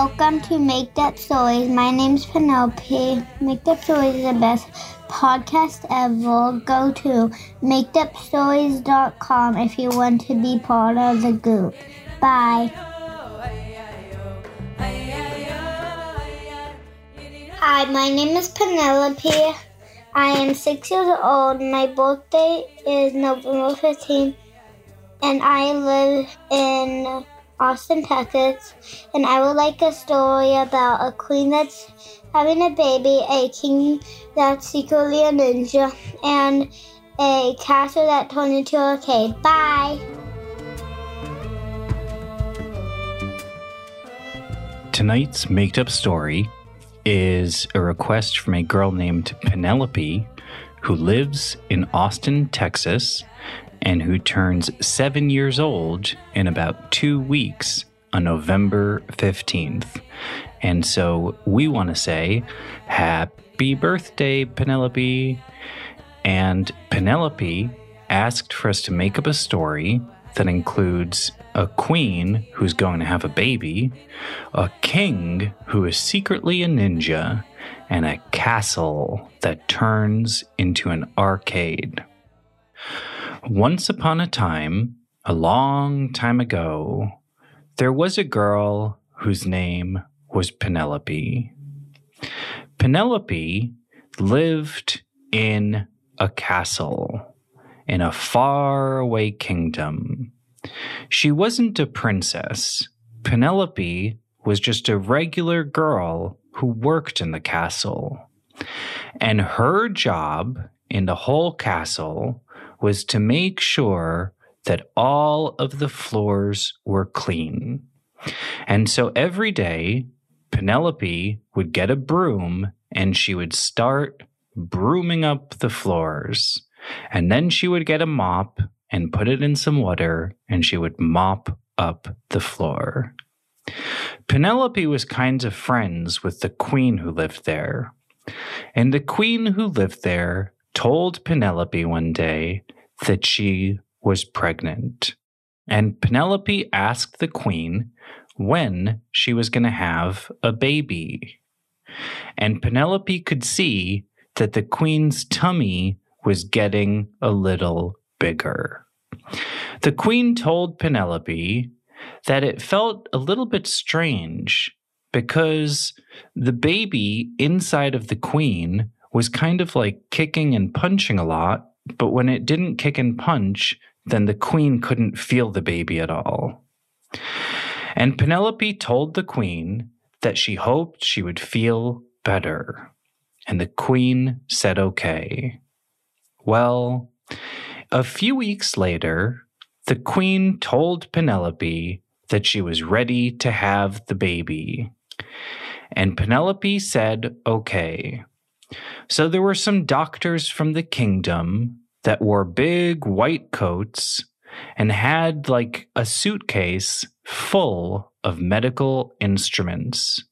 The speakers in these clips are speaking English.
Welcome to Make Up Stories. My name's Penelope. Make Up Stories is the best podcast ever. Go to makeupstories.com if you want to be part of the group. Bye. Hi, my name is Penelope. I am six years old. My birthday is November 15th, and I live in Austin, Texas. And I would like a story about a queen that's having a baby, a king that's secretly a ninja, and a castle that turned into a cave. Bye. Tonight's made up story is a request from a girl named Penelope who lives in Austin, Texas, and who turns seven years old in about two weeks on November 15th. And so we want to say, Happy birthday, Penelope. And Penelope asked for us to make up a story that includes a queen who's going to have a baby, a king who is secretly a ninja, and a castle that turns into an arcade. Once upon a time, a long time ago, there was a girl whose name was Penelope. Penelope lived in a castle in a faraway kingdom. She wasn't a princess. Penelope was just a regular girl who worked in the castle. And her job in the whole castle was to make sure that all of the floors were clean. And so every day, Penelope would get a broom and she would start brooming up the floors. And then she would get a mop and put it in some water and she would mop up the floor. Penelope was kinds of friends with the queen who lived there. And the queen who lived there told Penelope one day that she was pregnant. And Penelope asked the queen when she was going to have a baby. And Penelope could see that the queen's tummy was getting a little bigger. The queen told Penelope that it felt a little bit strange because the baby inside of the queen was kind of like kicking and punching a lot, but when it didn't kick and punch, then the queen couldn't feel the baby at all. And Penelope told the queen that she hoped she would feel better. And the queen said okay. Well, a few weeks later, the queen told Penelope that she was ready to have the baby. And Penelope said okay. So there were some doctors from the kingdom that wore big white coats and had like a suitcase full of medical instruments.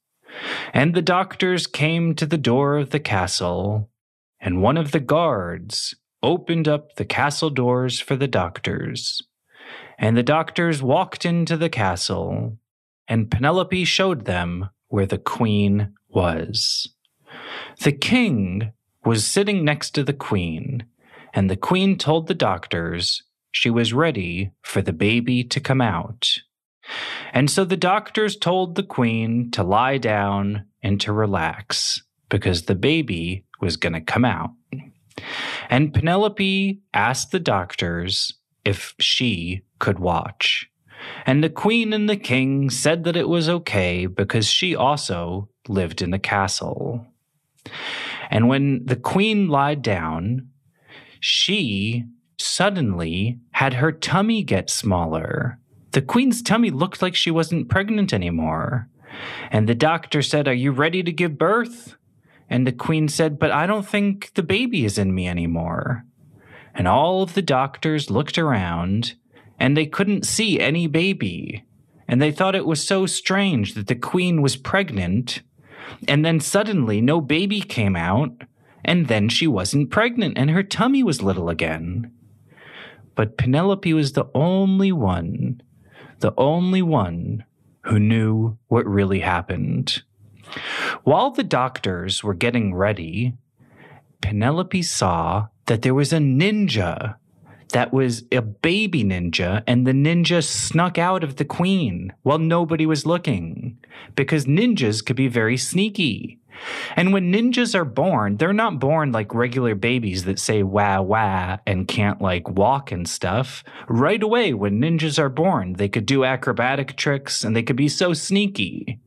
And the doctors came to the door of the castle, and one of the guards opened up the castle doors for the doctors. And the doctors walked into the castle, and Penelope showed them where the queen was. The king was sitting next to the queen, and the queen told the doctors she was ready for the baby to come out. And so the doctors told the queen to lie down and to relax because the baby was going to come out. And Penelope asked the doctors if she could watch. And the queen and the king said that it was okay because she also lived in the castle. And when the queen lied down, she suddenly had her tummy get smaller. The queen's tummy looked like she wasn't pregnant anymore. And the doctor said, Are you ready to give birth? And the queen said, But I don't think the baby is in me anymore. And all of the doctors looked around and they couldn't see any baby. And they thought it was so strange that the queen was pregnant. And then suddenly no baby came out. And then she wasn't pregnant and her tummy was little again. But Penelope was the only one, the only one who knew what really happened. While the doctors were getting ready, Penelope saw that there was a ninja that was a baby ninja, and the ninja snuck out of the queen while nobody was looking because ninjas could be very sneaky. And when ninjas are born, they're not born like regular babies that say wah wah and can't like walk and stuff. Right away, when ninjas are born, they could do acrobatic tricks and they could be so sneaky.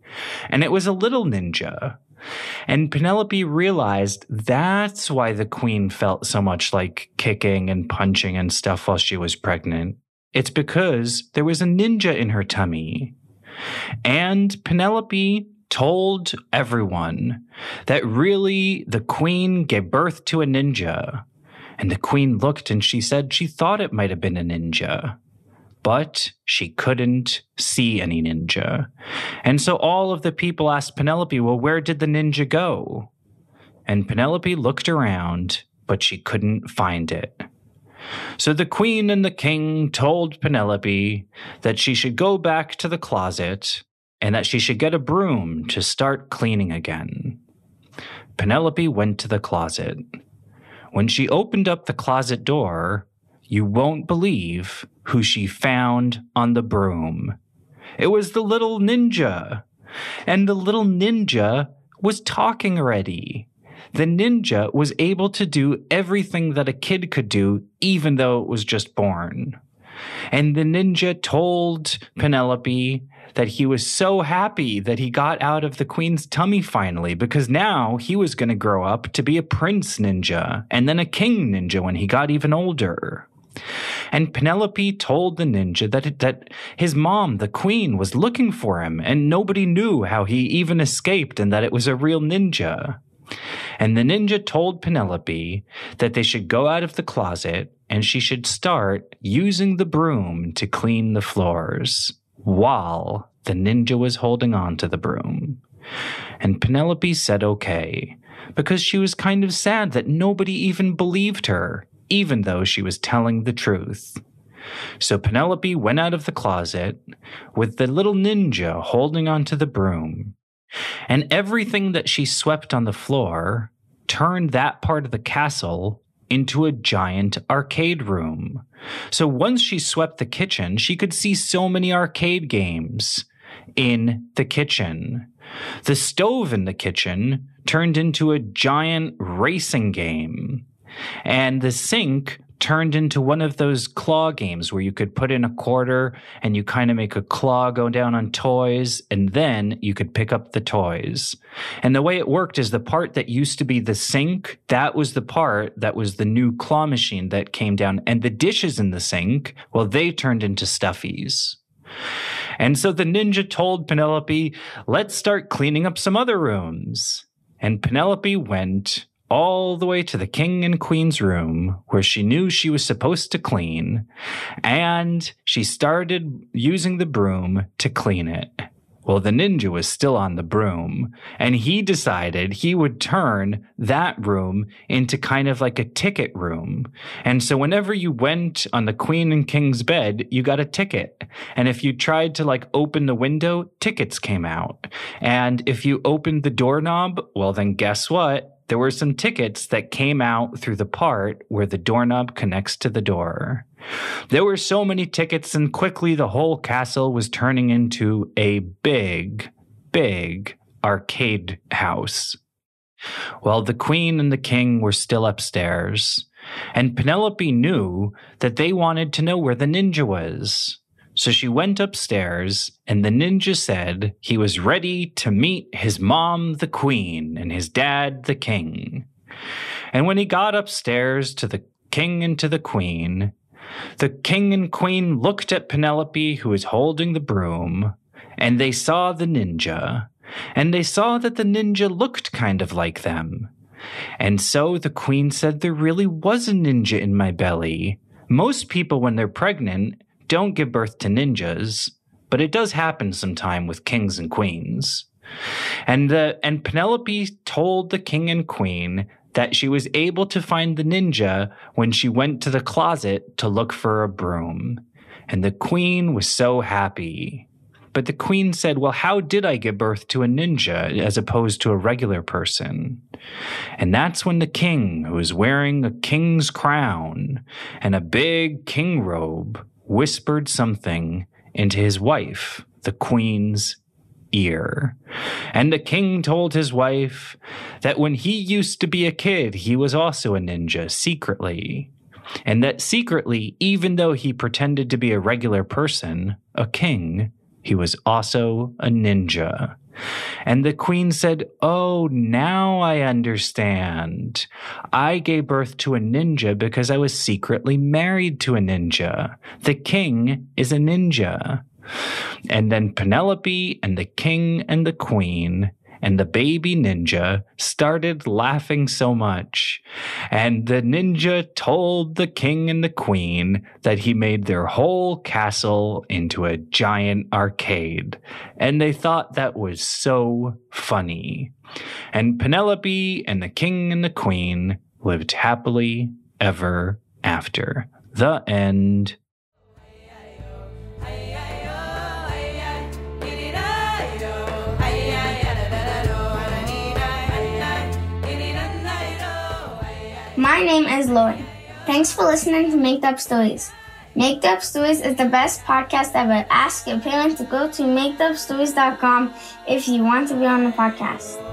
And it was a little ninja. And Penelope realized that's why the queen felt so much like kicking and punching and stuff while she was pregnant. It's because there was a ninja in her tummy. And Penelope told everyone that really the queen gave birth to a ninja. And the queen looked and she said she thought it might have been a ninja, but she couldn't see any ninja. And so all of the people asked Penelope, well, where did the ninja go? And Penelope looked around, but she couldn't find it. So the queen and the king told Penelope that she should go back to the closet and that she should get a broom to start cleaning again. Penelope went to the closet. When she opened up the closet door, you won't believe who she found on the broom. It was the little ninja. And the little ninja was talking already. The ninja was able to do everything that a kid could do, even though it was just born. And the ninja told Penelope that he was so happy that he got out of the queen's tummy finally because now he was going to grow up to be a prince ninja and then a king ninja when he got even older. And Penelope told the ninja that, that his mom, the queen, was looking for him and nobody knew how he even escaped and that it was a real ninja. And the ninja told Penelope that they should go out of the closet and she should start using the broom to clean the floors while the ninja was holding on to the broom. And Penelope said okay, because she was kind of sad that nobody even believed her, even though she was telling the truth. So Penelope went out of the closet with the little ninja holding onto the broom, and everything that she swept on the floor turned that part of the castle into a giant arcade room. So once she swept the kitchen, she could see so many arcade games in the kitchen. The stove in the kitchen turned into a giant racing game. And the sink turned into one of those claw games where you could put in a quarter and you kind of make a claw go down on toys and then you could pick up the toys. And the way it worked is the part that used to be the sink, that was the part that was the new claw machine that came down. And the dishes in the sink, well, they turned into stuffies. And so the ninja told Penelope, let's start cleaning up some other rooms. And Penelope went all the way to the king and queen's room where she knew she was supposed to clean, and she started using the broom to clean it. Well, the ninja was still on the broom, and he decided he would turn that room into kind of like a ticket room. And so whenever you went on the queen and king's bed, you got a ticket. And if you tried to like open the window, tickets came out. And if you opened the doorknob, well, then guess what? There were some tickets that came out through the part where the doorknob connects to the door. There were so many tickets, and quickly the whole castle was turning into a big, big arcade house. Well, the queen and the king were still upstairs, and Penelope knew that they wanted to know where the ninja was. So she went upstairs, and the ninja said he was ready to meet his mom, the queen, and his dad, the king. And when he got upstairs to the king and to the queen, the king and queen looked at Penelope, who was holding the broom, and they saw the ninja, and they saw that the ninja looked kind of like them. And so the queen said, There really was a ninja in my belly. Most people, when they're pregnant, don't give birth to ninjas, but it does happen sometime with kings and queens. And the and Penelope told the king and queen that she was able to find the ninja when she went to the closet to look for a broom. And the queen was so happy. But the queen said, Well, how did I give birth to a ninja as opposed to a regular person? And that's when the king, who was wearing a king's crown and a big king robe, whispered something into his wife, the queen's ear. And the king told his wife that when he used to be a kid, he was also a ninja secretly. And that secretly, even though he pretended to be a regular person, a king, he was also a ninja. And the queen said, Oh, now I understand. I gave birth to a ninja because I was secretly married to a ninja. The king is a ninja. And then Penelope and the king and the queen and the baby ninja started laughing so much. And the ninja told the king and the queen that he made their whole castle into a giant arcade. And they thought that was so funny. And Penelope and the king and the queen lived happily ever after. The end. My name is Lauren. Thanks for listening to Make Up Stories. Make Up Stories is the best podcast ever. Ask your parents to go to makeupstories.com if you want to be on the podcast.